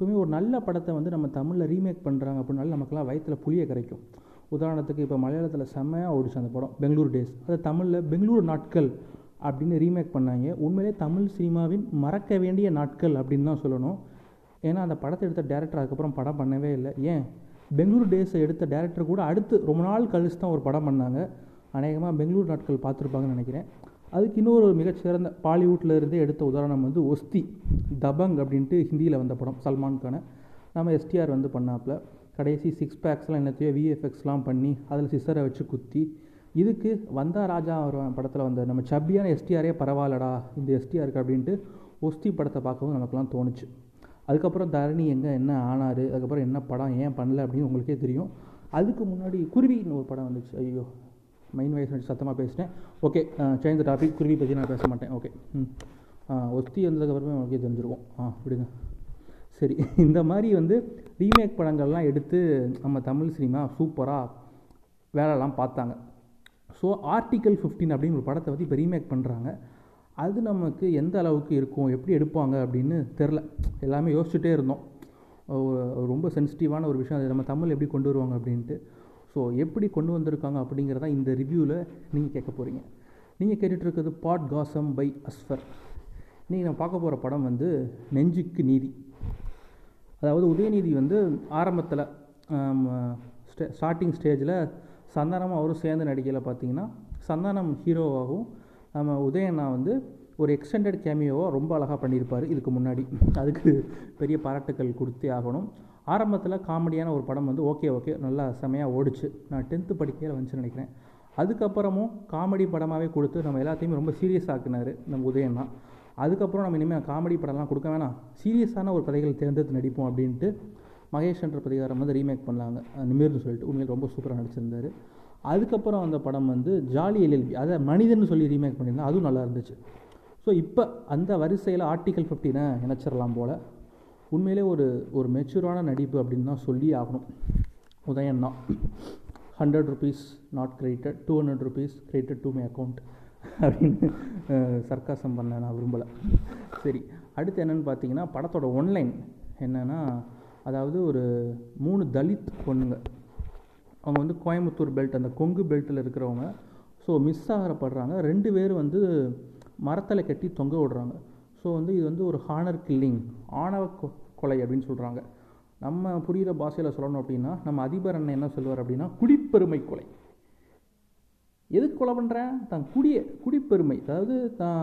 எப்போவுமே ஒரு நல்ல படத்தை வந்து நம்ம தமிழில் ரீமேக் பண்ணுறாங்க அப்படின்னாலும் நமக்குலாம் வயிற்றில் புளியை கரைக்கும். உதாரணத்துக்கு இப்போ மலையாளத்தில் செம்மையாக ஓடிச்சு அந்த படம் பெங்களூர் டேஸ் அதை தமிழில் பெங்களூர் நாட்கள் அப்படின்னு ரீமேக் பண்ணாங்க. உண்மையிலே தமிழ் சினிமாவின் மறக்க வேண்டிய நாட்கள் அப்படின்னு தான் சொல்லணும். ஏன்னா அந்த படத்தை எடுத்த டேரக்டர் அதுக்கப்புறம் படம் பண்ணவே இல்லை. ஏன்? பெங்களூர் டேஸை எடுத்த டேரக்டர் கூட அடுத்து ரொம்ப நாள் கழிச்சு தான் ஒரு படம் பண்ணாங்க. அநேகமாக பெங்களூர் நாட்கள் பார்த்துருப்பாங்கன்னு நினைக்கிறேன். அதுக்கு இன்னொரு மிகச்சிறந்த பாலிவுட்டில் இருந்தே எடுத்த உதாரணம் வந்து ஒஸ்தி தபங் அப்படின்ட்டு ஹிந்தியில் வந்த படம் சல்மான் கானை நம்ம எஸ்டிஆர் வந்து பண்ணாப்புல. கடைசி சிக்ஸ் பேக்ஸ்லாம் என்னத்தையோ விஎஃப்எக்ஸ்லாம் பண்ணி அதில் சிசரை வச்சு குத்தி. இதுக்கு வந்தா ராஜா அவர் படத்தில் வந்த நம்ம சப்பியான எஸ்டிஆரே பரவாயில்லடா இந்த எஸ்டிஆருக்கு அப்படின்ட்டு ஒஸ்தி படத்தை பார்க்கவும் நமக்குலாம் தோணுச்சு. அதுக்கப்புறம் தரணி எங்கே என்ன ஆனார் அதுக்கப்புறம் என்ன படம் ஏன் பண்ணல அப்படின்னு உங்களுக்கே தெரியும். அதுக்கு முன்னாடி குருவின்னு ஒரு படம் வந்துச்சு. ஐயோ மைண்ட் வயசு வச்சு சத்தமாக பேசிட்டேன். ஓகே சேஞ்ச் டாபிக் குருவி பற்றி நான் பேச மாட்டேன். ஓகே ம். ஒத்தி வந்ததுக்கப்புறமே உங்களுக்கே தெரிஞ்சிருக்கும் ஆ விடுங்க. சரி இந்த மாதிரி வந்து ரீமேக் படங்கள்லாம் எடுத்து நம்ம தமிழ் சினிமா சூப்பராக வேலைலாம் பார்த்தாங்க. ஸோ ஆர்டிக்கல் ஃபிஃப்டீன் அப்படின்னு ஒரு படத்தை வந்து இப்போ ரீமேக் பண்ணுறாங்க அது நமக்கு எந்த அளவுக்கு இருக்கும்? எப்படி எடுப்பாங்க? அப்படின்னு தெரில எல்லாமே யோசிச்சுட்டே இருந்தோம். ரொம்ப சென்சிட்டிவான ஒரு விஷயம். அது நம்ம தமிழ் எப்படி கொண்டு வருவாங்க அப்படின்ட்டு. ஸோ எப்படி கொண்டு வந்திருக்காங்க அப்படிங்கிறத இந்த ரிவ்யூவில் நீங்கள் கேட்க போகிறீங்க நீங்கள் கேட்டுட்ருக்கிறது பாட் காசம் பை அஸ்ஃபர் நீங்கள் நான் பார்க்க போகிற படம் வந்து நெஞ்சுக்கு நீதி. அதாவது உதயநிதி வந்து ஆரம்பத்தில் ஸ்டே ஸ்டார்டிங் ஸ்டேஜில் சந்தானம் அவரும் சேர்ந்து நடிக்கையில் பார்த்தீங்கன்னா சந்தானம் ஹீரோவாகவும் நம்ம உதயண்ணா வந்து ஒரு எக்ஸ்டெண்டட் கேமியோவாக ரொம்ப அழகாக பண்ணியிருப்பார். இதுக்கு முன்னாடி. அதுக்கு பெரிய பாராட்டுக்கள் கொடுத்தே ஆகணும். ஆரம்பத்தில் காமெடியான ஒரு படம் வந்து ஓகே ஓகே நல்லா செமையாக ஓடிச்சு. நான் டென்த்து படிக்கையில் வந்துச்சுன்னு நினைக்கிறேன். அதுக்கப்புறமும் காமெடி படமாகவே கொடுத்து நம்ம எல்லாத்தையுமே ரொம்ப சீரியஸ் ஆக்குனார் நம்ம உதயண்ணா அதுக்கப்புறம் நம்ம இனிமேல் காமெடி படம்லாம் கொடுக்க வேணாம். சீரியஸான ஒரு கதைகள் தேர்ந்தெடுத்து நடிப்போம் அப்படின்ட்டு மகேஷ் என்ற பதிகாரம் வந்து ரீமேக் பண்ணாங்க. நிமிர்னு சொல்லிட்டு உண்மையில் ரொம்ப சூப்பராக நடிச்சிருந்தார். அதுக்கப்புறம் அந்த படம் வந்து ஜாலி எல்எல்பி அதை மனிதன் சொல்லி ரீமேக் பண்ணியிருந்தேன் அதுவும் நல்லா இருந்துச்சு. ஸோ இப்போ அந்த வரிசையில் ஆர்டிகல் ஃபிஃப்டினை இணைச்சிடலாம் போல். உண்மையிலே ஒரு ஒரு மெச்சூரான நடிப்பு அப்படின்னு தான் சொல்லி ஆகணும். உதயண்ணா hundred rupees not created two hundred rupees created to my account அப்படின்னு சர்க்காசம் பண்ண நான் விரும்பலை. சரி அடுத்து என்னென்னு பார்த்தீங்கன்னா படத்தோட ஒன்லைன் என்னென்னா அதாவது ஒரு மூணு தலித் பொண்ணுங்க. அவங்க வந்து கோயம்புத்தூர் பெல்ட் அந்த கொங்கு பெல்ட்டில் இருக்கிறவங்க. ஸோ மிஸ் ஆகிறப்படுறாங்க. ரெண்டு பேர் வந்து மரத்தில் கட்டி தொங்க விடுறாங்க. ஸோ வந்து இது வந்து ஒரு ஹானர் கில்லிங் ஆணவ கொ- கொலை அப்படின்னு சொல்கிறாங்க நம்ம புரிகிற பாஷையில் சொல்லணும் அப்படின்னா நம்ம அதிபர் அண்ணன் என்ன சொல்லுவார் அப்படின்னா குடிப்பெருமை கொலை. எதுக்கு கொலை பண்ணுறேன் தான் குடிய குடிப்பெருமை. அதாவது தான்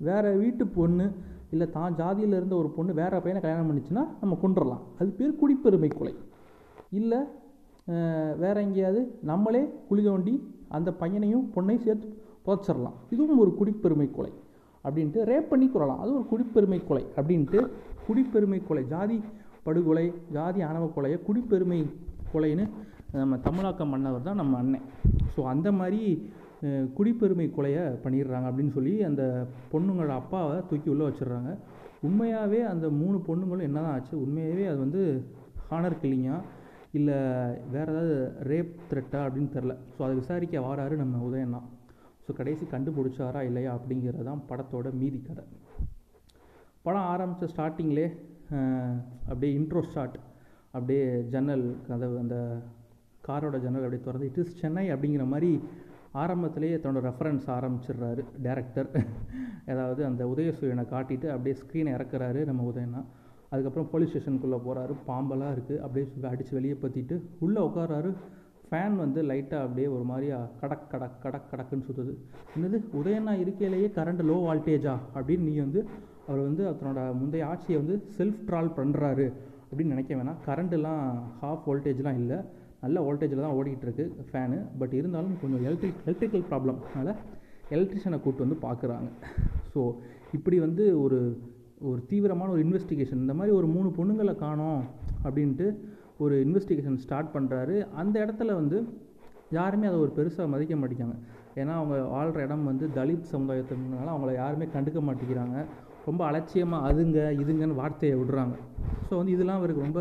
வேறு வீட்டு பொண்ணு இல்லை தான் ஜாதியில் இருந்த ஒரு பொண்ணு வேற பையனை கல்யாணம் பண்ணிச்சுன்னா நம்ம கொண்டுடலாம் அது பேர் குடிப்பெருமை கொலை. இல்லை வேற எங்கேயாவது நம்மளே குழி தோண்டி அந்த பையனையும் பொண்ணையும் சேர்த்து புதைச்சிடலாம். இதுவும் ஒரு குடிப்பெருமை கொலை. அப்படின்ட்டு ரேப் பண்ணி கொள்ளலாம். அது ஒரு குடிப்பெருமை கொலை அப்படின்ட்டு குடிப்பெருமை கொலை ஜாதி படுகொலை ஜாதி ஆணவ கொலையை குடிப்பெருமை கொலைன்னு நம்ம தமிழாக்கம் மன்னவர் தான் நம்ம அண்ணன். ஸோ அந்த மாதிரி குடிப்பெருமை கொலையை பண்ணிடுறாங்க அப்படின்னு சொல்லி அந்த பொண்ணுங்களோட அப்பாவை தூக்கி உள்ளே வச்சிடுறாங்க. உண்மையாகவே அந்த மூணு பொண்ணுங்களும் என்ன தான் ஆச்சு? உண்மையாகவே அது வந்து ஹானர் கில்லிங்கா? இல்லை வேறு ஏதாவது ரேப் த்ரெட்டா அப்படின்னு தெரில. ஸோ அதை விசாரிக்க வாராரு நம்ம உதயண்ணா. ஸோ கடைசி கண்டுபிடிச்சாரா இல்லையா அப்படிங்கிறது தான் படத்தோட மீதி கதை. படம் ஆரம்பித்த ஸ்டார்டிங்லே அப்படியே இன்ட்ரோ ஸ்டார்ட் அப்படியே ஜன்னல் கதவு அந்த காரோட ஜன்னல் அப்படியே திறந்து இட் இஸ் சென்னை அப்படிங்கிற மாதிரி ஆரம்பத்திலேயே தன்னோட ரெஃபரன்ஸ் ஆரம்பிச்சிடுறாரு டேரக்டர் ஏதாவது அந்த உதயசூரியனை காட்டிட்டு அப்படியே ஸ்க்ரீனை இறக்குறாரு நம்ம உதயனா. அதுக்கப்புறம் போலீஸ் ஸ்டேஷனுக்குள்ளே போகிறாரு பாம்பெல்லாம் இருக்குது அப்படியே அடித்து வெளியே பற்றிட்டு உள்ளே உட்காராரு ஃபேன் வந்து லைட்டாக அப்படியே ஒரு மாதிரியா கடக் கடக் கடக் கடக்குன்னு சுற்றுது என்னது? உதயண்ணா இருக்கையிலேயே கரண்ட் லோ வால்டேஜா அப்படின்னு நீ வந்து அவர் வந்து தன்னோட முந்தைய ஆட்சியை வந்து செல்ஃப் ட்ரால் பண்ணுறாரு அப்படின்னு நினைக்க வேணாம். கரண்ட்டுலாம் ஹாஃப் வோல்டேஜ்லாம் இல்லை. நல்ல வோல்டேஜில் தான் ஓடிக்கிட்டு இருக்கு ஃபேனு பட் இருந்தாலும் கொஞ்சம் எலக்ட்ரிக் எலக்ட்ரிக்கல் ப்ராப்ளம்னால எலக்ட்ரிஷியனை கூப்பிட்டு வந்து பார்க்குறாங்க ஸோ இப்படி வந்து ஒரு ஒரு தீவிரமான ஒரு இன்வெஸ்டிகேஷன் இந்த மாதிரி ஒரு மூணு பொண்ணுங்களை காணோம் அப்படின்ட்டு ஒரு இன்வெஸ்டிகேஷன் ஸ்டார்ட் பண்ணுறாரு அந்த இடத்துல வந்து யாருமே அதை ஒரு பெருசாக மதிக்க மாட்டேங்காங்க ஏன்னா அவங்க வாழ்கிற இடம் வந்து தலித் சமுதாயத்தினால அவங்கள யாருமே கண்டுக்க மாட்டேங்கிறாங்க. ரொம்ப அலட்சியமாக அதுங்க இதுங்கன்னு வார்த்தையை விடுறாங்க. ஸோ வந்து இதெல்லாம் அவருக்கு ரொம்ப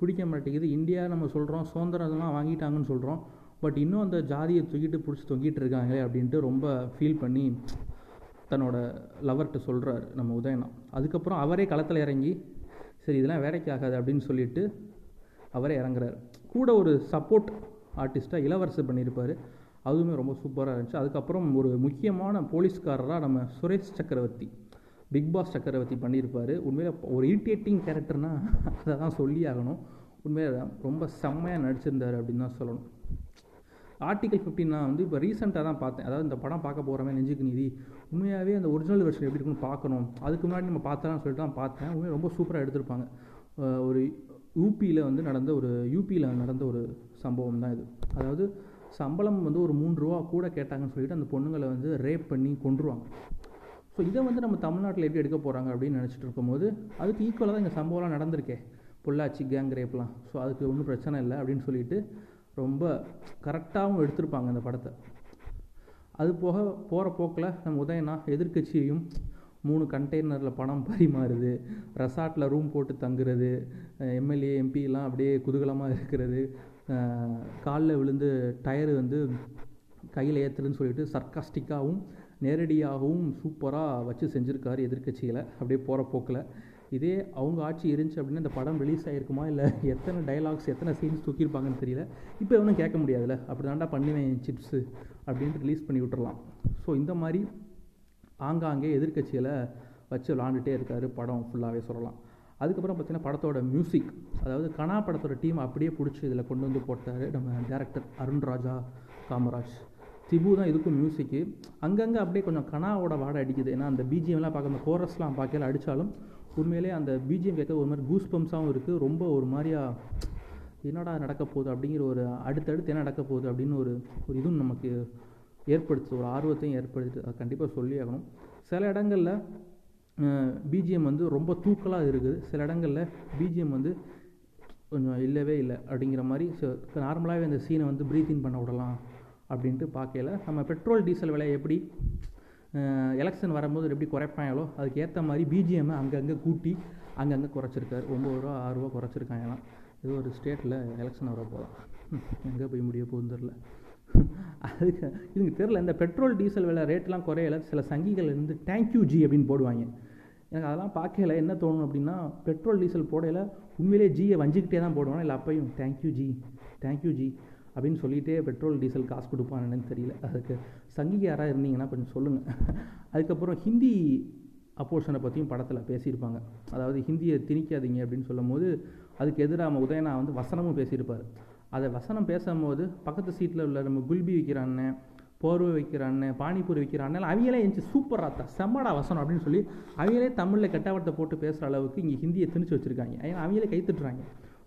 பிடிக்க மாட்டேங்குது. இந்தியா நம்ம சொல்கிறோம் சுதந்திரம் இதெல்லாம் வாங்கிட்டாங்கன்னு சொல்கிறோம் பட் இன்னும் அந்த ஜாதியை தூக்கிட்டு பிடிச்சி தொங்கிட்டு இருக்காங்களே அப்படின்ட்டு ரொம்ப ஃபீல் பண்ணி தன்னோட லவர்கிட்ட சொல்கிறாரு நம்ம உதயனா அதுக்கப்புறம் அவரே களத்தில் இறங்கி சரி இதெல்லாம் வேலைக்கு ஆகாது அப்படின்னு சொல்லிட்டு அவரே இறங்குறாரு. கூட ஒரு சப்போர்ட் ஆர்டிஸ்ட்டாக இளவரசு பண்ணியிருப்பார். அதுவுமே ரொம்ப சூப்பராக இருந்துச்சு. அதுக்கப்புறம் ஒரு முக்கியமான போலீஸ்காரராக நம்ம சுரேஷ் சக்கரவர்த்தி பிக் பாஸ் சக்கரவர்த்தி பண்ணியிருப்பார். உண்மையில் ஒரு இரிட்டேட்டிங் கேரக்டர்னால் அதை தான் சொல்லி ஆகணும். உண்மையாக ரொம்ப செம்மையாக நடிச்சிருந்தார் அப்படின்னு தான் சொல்லணும். ஆர்டிகல் ஃபிஃப்டின் நான் வந்து இப்போ ரீசெண்டாக தான் பார்த்தேன். அதாவது இந்த படம் பார்க்க போகிறவன் நெஞ்சுக்கு நீதி. உண்மையாகவே அந்த ஒரிஜினல் வெர்ஷன் எப்படி இருக்குன்னு பார்க்கணும். அதுக்கு முன்னாடி நம்ம பார்த்தலாம்னு சொல்லிட்டு தான் பார்த்தேன். உண்மையாக ரொம்ப சூப்பராக எடுத்திருப்பாங்க. ஒரு யூபியில் வந்து நடந்த ஒரு யூபியில் நடந்த ஒரு சம்பவம் தான் இது. அதாவது சம்பளம் வந்து ஒரு மூணு ரூபா கூட கேட்டாங்கன்னு சொல்லிட்டு அந்த பொண்ணுங்களை வந்து ரேப் பண்ணி கொண்டுருவாங்க ஸோ இதை வந்து நம்ம தமிழ்நாட்டில் எப்படி எடுக்க போகிறாங்க அப்படின்னு நினச்சிட்டு இருக்கும்போது அதுக்கு ஈக்குவலாக தான் இங்கே சம்பவம்லாம் நடந்திருக்கே. பொள்ளாச்சி கேங் ரேப்லாம் ஸோ அதுக்கு ஒன்றும் பிரச்சனை இல்லை அப்படின்னு சொல்லிட்டு ரொம்ப கரெக்டாகவும் எடுத்திருப்பாங்க அந்த படத்தை. அது போக போகிற போக்கில் நம்ம உதயனா எதிர்க்கட்சியையும் மூணு கண்டெய்னரில் பணம் பரிமாறுது. ரெசார்ட்டில் ரூம் போட்டு தங்குறது. எம்எல்ஏ எம்பிலாம் அப்படியே குதூகலமாக இருக்கிறது. காலில் விழுந்து டயரு வந்து கையில் ஏற்றுலன்னு சொல்லிட்டு சர்க்காஸ்டிக்காகவும் நேரடியாகவும் சூப்பராக வச்சு செஞ்சுருக்காரு எதிர்கட்சிகளை அப்படியே போகிற போக்கில். இதே அவங்க ஆட்சி இருந்துச்சு அப்படின்னா இந்த படம் ரிலீஸ் ஆகிருக்குமா இல்லை எத்தனை டைலாக்ஸ் எத்தனை சீன்ஸ் தூக்கியிருப்பாங்கன்னு தெரியல. இப்போ ஒன்றும் கேட்க முடியாதுல்ல. அப்படி தாண்டா பண்ணுவேன் சிப்ஸு அப்படின்ட்டு ரிலீஸ் பண்ணி விட்டுறலாம். ஸோ இந்த மாதிரி ஆங்காங்கே எதிர்க்கட்சிகளை வச்சு விளாண்டுட்டே இருக்காரு படம் ஃபுல்லாகவே சொல்லலாம். அதுக்கப்புறம் பார்த்தீங்கன்னா படத்தோட மியூசிக் அதாவது கனா படத்தோட டீம் அப்படியே பிடிச்சி இதில் கொண்டு வந்து போட்டார் நம்ம டேரக்டர் அருண் ராஜா காமராஜ். திபு தான் இதுக்கும் மியூசிக்கு அங்கங்கே அப்படியே கொஞ்சம் கனாவோட வாடை அடிக்குது. ஏன்னா அந்த பிஜிஎம்லாம் பார்க்க அந்த கோரஸ்லாம் பார்க்கல அடித்தாலும் உண்மையிலே அந்த பிஜிஎம் கேட்க ஒரு மாதிரி கூஸ் பம்ப்ஸாகவும் இருக்குது ரொம்ப ஒரு மாதிரியாக என்னடா நடக்க போகுது அப்படிங்கிற ஒரு அடுத்தடுத்து என்ன நடக்க போகுது அப்படின்னு ஒரு ஒரு இதுவும் நமக்கு ஏற்படுத்து ஒரு ஆர்வத்தையும் ஏற்படுத்திட்டு அதை கண்டிப்பாக சொல்லி ஆகணும். சில இடங்களில் பிஜிஎம் வந்து ரொம்ப தூக்கலாக இருக்குது. சில இடங்களில் பிஜிஎம் வந்து கொஞ்சம் இல்லவே இல்லை அப்படிங்கிற மாதிரி நார்மலாகவே அந்த சீனை வந்து ப்ரீத்திங் பண்ண விடலாம் அப்படின்ட்டு பார்க்கல நம்ம பெட்ரோல் டீசல் விலை எப்படி எலெக்ஷன் வரும்போது எப்படி குறைப்பாங்களோ அதுக்கு ஏற்ற மாதிரி பிஜிஎம்மை அங்கங்கே கூட்டி அங்கங்கே குறைச்சிருக்காரு. ஒம்பது ரூபா ஆறுரூவா குறைச்சிருக்காங்கலாம் ஏதோ ஒரு ஸ்டேட்டில் எலெக்ஷன் வர போகலாம் எங்கே போய் முடிய போகுதுன்னு தெரில அதுக்கு இதுங்க தெரில இந்த பெட்ரோல் டீசல் விலை ரேட்லாம் குறையல. சில சங்கிகள் வந்து தேங்க்யூ ஜி அப்படின்னு போடுவாங்க. எனக்கு அதெல்லாம் பார்க்கல. என்ன தோணும் அப்படின்னா பெட்ரோல் டீசல் போடையில் உண்மையிலே ஜியை வஞ்சிக்கிட்டே தான் போடுவானா? இல்லை அப்பையும் தேங்க்யூ ஜி தேங்க்யூ ஜி அப்படின்னு சொல்லிகிட்டே பெட்ரோல் டீசல் காசு கொடுப்பான்னு தெரியல. அதுக்கு சங்கிக யாராக இருந்தீங்கன்னா கொஞ்சம் சொல்லுங்கள் அதுக்கப்புறம் ஹிந்தி அப்போஷனை பற்றியும் படத்தில் பேசியிருப்பாங்க. அதாவது ஹிந்தியை திணிக்காதீங்க அப்படின்னு சொல்லும் போது அதுக்கு எதிராக உதயனா வந்து வசனமும் பேசியிருப்பார். அதை வசனம் பேசும்போது பக்கத்து சீட்டில் உள்ள நம்ம குல்பி வைக்கிற அண்ணன் போர்வை வைக்கிற அண்ணன் பானிபூரி வைக்கிற அண்ணன் அவங்களே எஞ்சி சூப்பராத்தா செம்மடா வசனம் அப்படின்னு சொல்லி அவங்களே தமிழில் கெட்டவரத்தை போட்டு பேசுகிற அளவுக்கு இங்கே ஹிந்தியை திணிச்சு வச்சுருக்காங்க. ஏன்னா அவங்களே கைத்துட்டுறாங்க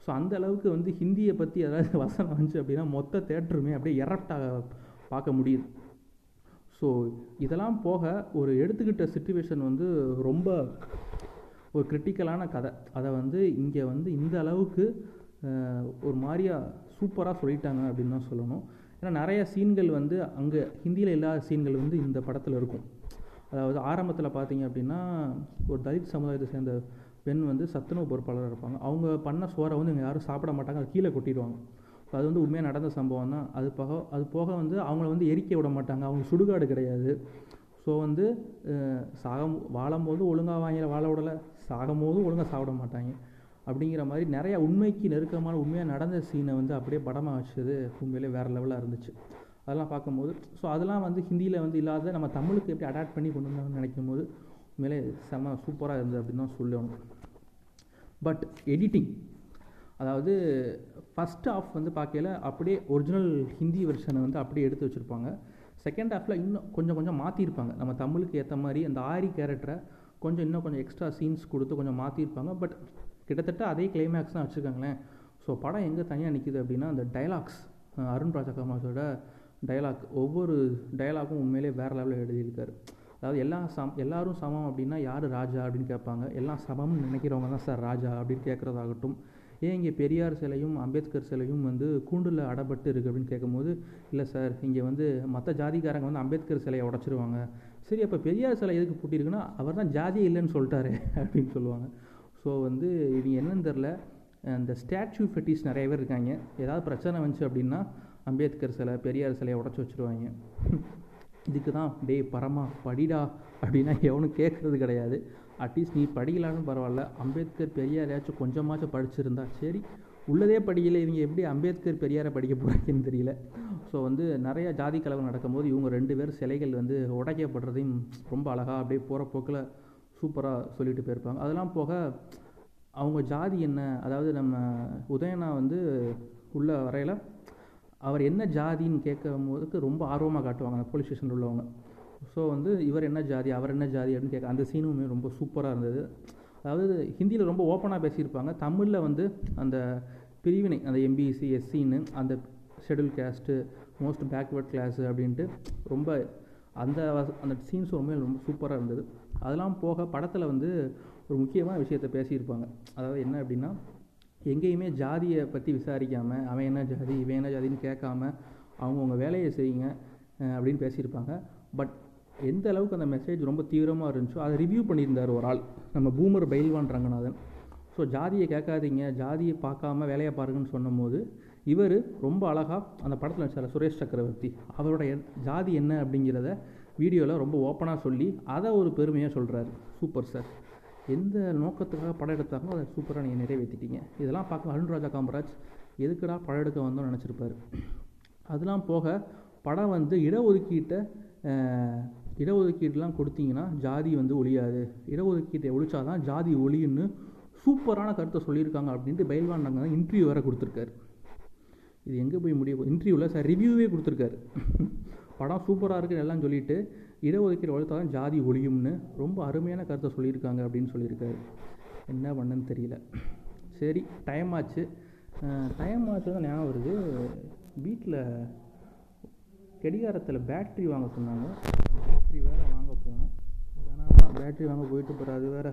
ஸோ அந்த அளவுக்கு வந்து ஹிந்தியை பற்றி ஏதாவது வசனம் வந்துச்சு அப்படின்னா மொத்த தேட்டருமே அப்படியே எரப்டாக பார்க்க முடியுது. ஸோ இதெல்லாம் போக ஒரு எடுத்துக்கிட்ட சுச்சுவேஷன் வந்து ரொம்ப ஒரு கிரிட்டிக்கலான கதை. அதை வந்து இங்கே வந்து இந்த அளவுக்கு ஒரு மாதிரியா சூப்பராக சொல்லிட்டாங்க அப்படின்னு தான் சொல்லணும். ஏன்னா நிறைய சீன்கள் வந்து அங்கே ஹிந்தியில் இல்லாத சீன்கள் வந்து இந்த படத்தில் இருக்கும். அதாவது ஆரம்பத்தில் பார்த்தீங்க அப்படின்னா ஒரு தலித் சமுதாயத்தை சேர்ந்த பெண் வந்து சத்துணவு பொறுப்பாளராக இருப்பாங்க. அவங்க பண்ண சோறை வந்து இங்கே யாரும் சாப்பிட மாட்டாங்க அது கீழே கொட்டிடுவாங்க. அது வந்து உண்மையாக நடந்த சம்பவம் தான். அது போக அது போக வந்து அவங்கள வந்து எரிக்க விட மாட்டாங்க. அவங்க சுடுகாடு கிடையாது. ஸோ வந்து சாகம் வாழும்போது ஒழுங்காக வாங்கல வாழ விடலை. சாகும்போதும் ஒழுங்காக சாப்பிட மாட்டாங்க. அப்படிங்கிற மாதிரி நிறையா உண்மைக்கு நெருக்கமான உண்மையாக நடந்த சீனை வந்து அப்படியே படமாக வச்சது. உண்மையிலே வேறு லெவலாக இருந்துச்சு. அதெல்லாம் பார்க்கும்போது ஸோ அதெல்லாம் வந்து ஹிந்தியில் வந்து இல்லாத நம்ம தமிழுக்கு எப்படி அடாப்ட் பண்ணி கொண்டு வந்தாங்கன்னு நினைக்கும் போது உண்மையிலே செம்ம சூப்பராக இருந்தது அப்படின்னு தான் சொல்லணும். பட் எடிட்டிங் அதாவது ஃபஸ்ட் ஆஃப் வந்து பார்க்கல அப்படியே ஒரிஜினல் ஹிந்தி வெர்ஷனை வந்து அப்படியே எடுத்து வச்சுருப்பாங்க. செகண்ட் ஹாஃபில் இன்னும் கொஞ்சம் கொஞ்சம் மாற்றிருப்பாங்க நம்ம தமிழுக்கு ஏற்ற மாதிரி அந்த ஆரி கேரக்டரை கொஞ்சம் இன்னும் கொஞ்சம் எக்ஸ்ட்ரா சீன்ஸ் கொடுத்து கொஞ்சம் மாற்றிருப்பாங்க பட் கிட்டத்தட்ட அதே கிளைமேக்ஸ் தான் வச்சுருக்காங்களேன். ஸோ படம் எங்கே தனியாக நிற்கிது அப்படின்னா அந்த டைலாக்ஸ் அருண் ராஜா காமாஸோட டைலாக் ஒவ்வொரு டைலாக்கும் உண்மையிலே வேறு லெவலில் எழுதியிருக்காரு. அதாவது எல்லா சம் எல்லாரும் சமம் அப்படின்னா யார் ராஜா அப்படின்னு கேட்பாங்க. எல்லாம் சமம்னு நினைக்கிறவங்க தான் சார் ராஜா அப்படின்னு கேட்குறதாகட்டும். ஏன் இங்கே பெரியார் சிலையும் அம்பேத்கர் சிலையும் வந்து கூண்டில் அடப்பட்டு இருக்குது அப்படின்னு கேட்கும்போது இல்லை சார் இங்கே வந்து மற்ற ஜாதிக்காரங்க வந்து அம்பேத்கர் சிலையை உடச்சிருவாங்க. சரி அப்போ பெரியார் சிலை எதுக்கு பூட்டியிருக்குன்னா அவர் தான் ஜாதியே இல்லைன்னு சொல்லிட்டாரு அப்படின்னு சொல்லுவாங்க. ஸோ வந்து இவங்க என்னன்னு தெரில அந்த ஸ்டாச்சு ஃபெட்டிஸ் நிறைய பேர் இருக்காங்க. ஏதாவது பிரச்சனை வந்துச்சு அப்படின்னா அம்பேத்கர் சிலை பெரியார் சிலையை உடச்சி வச்சுருவாங்க. இதுக்கு தான் டே பரமா படிடா அப்படின்னா எவனும் கேட்குறது கிடையாது. அட்லீஸ்ட் நீ படிக்கலான்னு பரவாயில்ல. அம்பேத்கர் பெரியாரையாச்சும் கொஞ்சமாச்சும் படிச்சிருந்தா சரி. உள்ளதே படிக்கல. இவங்க எப்படி அம்பேத்கர் பெரியாரை படிக்க போகிறாங்கன்னு தெரியல. ஸோ வந்து நிறையா ஜாதி கலவரம் நடக்கும்போது இவங்க ரெண்டு பேர் சிலைகள் வந்து உடைக்கப்படுறதையும் ரொம்ப அழகாக அப்படியே போகிற போக்கில் சூப்பராக சொல்லிட்டு போயிருப்பாங்க. அதெல்லாம் போக அவங்க ஜாதி என்ன? அதாவது நம்ம உதயனா வந்து உள்ள வரையில் அவர் என்ன ஜாதின்னு கேட்கும் போதுக்கு ரொம்ப ஆர்வமாக காட்டுவாங்க அந்த போலீஸ் ஸ்டேஷனில் உள்ளவங்க. ஸோ வந்து இவர் என்ன ஜாதி அவர் என்ன ஜாதி அப்படின்னு கேட்க அந்த சீனுமே ரொம்ப சூப்பராக இருந்தது. அதாவது ஹிந்தியில் ரொம்ப ஓப்பனாக பேசியிருப்பாங்க. தமிழில் வந்து அந்த பிரிவினை அந்த எம்பிசி எஸ்சின்னு அந்த schedule caste most backward class அப்படின்ட்டு ரொம்ப அந்த அந்த சீன்ஸ் ரொம்ப ரொம்ப சூப்பராக இருந்தது. அதெல்லாம் போக படத்தில் வந்து ஒரு முக்கியமான விஷயத்தை பேசியிருப்பாங்க. அதாவது என்ன அப்படின்னா எங்கேயுமே ஜாதியை பற்றி விசாரிக்காமல் அவன் என்ன ஜாதி இவன் என்ன ஜாதின்னு கேட்காம அவங்கவுங்க வேலையை செய்யுங்க அப்படின்னு பேசியிருப்பாங்க. பட் எந்த அளவுக்கு அந்த மெசேஜ் ரொம்ப தீவிரமாக இருந்துச்சோ அதை ரிவ்யூ பண்ணியிருந்தார் ஒரு ஆள். நம்ம பூமர் பைல்வான் ரங்கநாதன். ஸோ ஜாதியை கேட்காதீங்க ஜாதியை பார்க்காம வேலையை பாருங்கன்னு சொன்னபோது இவர் ரொம்ப அழகாக அந்த படத்தில் நடிச்சார் சுரேஷ் சக்கரவர்த்தி. அவரோட என்- ஜாதி என்ன அப்படிங்கிறத வீடியோவில் ரொம்ப ஓப்பனாக சொல்லி அதை ஒரு பெருமையாக சொல்கிறாரு சூப்பர் சார். எந்த நோக்கத்துக்காக படம் எடுத்தாங்களோ அதை சூப்பராக நீங்கள் நிறைவேற்றிட்டீங்க இதெல்லாம் பார்க்க அருண் ராஜா காமராஜ் எதுக்குடா படம் எடுக்க வந்தோம்னு நினச்சிருப்பார். அதெல்லாம் போக படம் வந்து இடஒதுக்கீட்டை இடஒதுக்கீடுலாம் கொடுத்தீங்கன்னா ஜாதி வந்து ஒழியாது. இடஒதுக்கீட்டை ஒழிச்சாதான் ஜாதி ஒழியுன்னு சூப்பரான கருத்தை சொல்லியிருக்காங்க அப்படின்ட்டு பயில்வான் நாங்கள் இன்டர்வியூ வேறு கொடுத்துருக்காரு. இது எங்கே போய் முடிய இன்டர்வியூவில் சார் ரிவ்யூவே கொடுத்துருக்காரு. படம் சூப்பராக இருக்குன்னு எல்லாம் சொல்லிட்டு இடஒதுக்கீடு வளர்த்தா தான் ஜாதி ஒழியும்னு ரொம்ப அருமையான கருத்தை சொல்லியிருக்காங்க அப்படின்னு சொல்லியிருக்காரு. என்ன பண்ணுன்னு தெரியல. சரி டைம் ஆச்சு. டைம் ஆச்சு தான் ஞாபகம் வருது. வீட்டில் கடிகாரத்தில் பேட்ரி வாங்க சொன்னாங்க. பேட்ரி வேறு வாங்க போகணும். வேணாம் பேட்ரி வாங்க போயிட்டு போகிற அது வேறு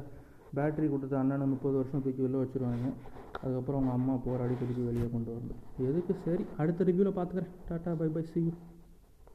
பேட்ரி கொடுத்து அண்ணனை முப்பது வருஷம் தூக்கி வெளில வச்சுருவாங்க. அதுக்கப்புறம் உங்கள் அம்மா போராடி அடிக்கடிக்கு வெளியே கொண்டு வரணும். எதுக்கு? சரி அடுத்த ரிவ்யூவில் பார்த்துக்கிறேன் tata bye bye see you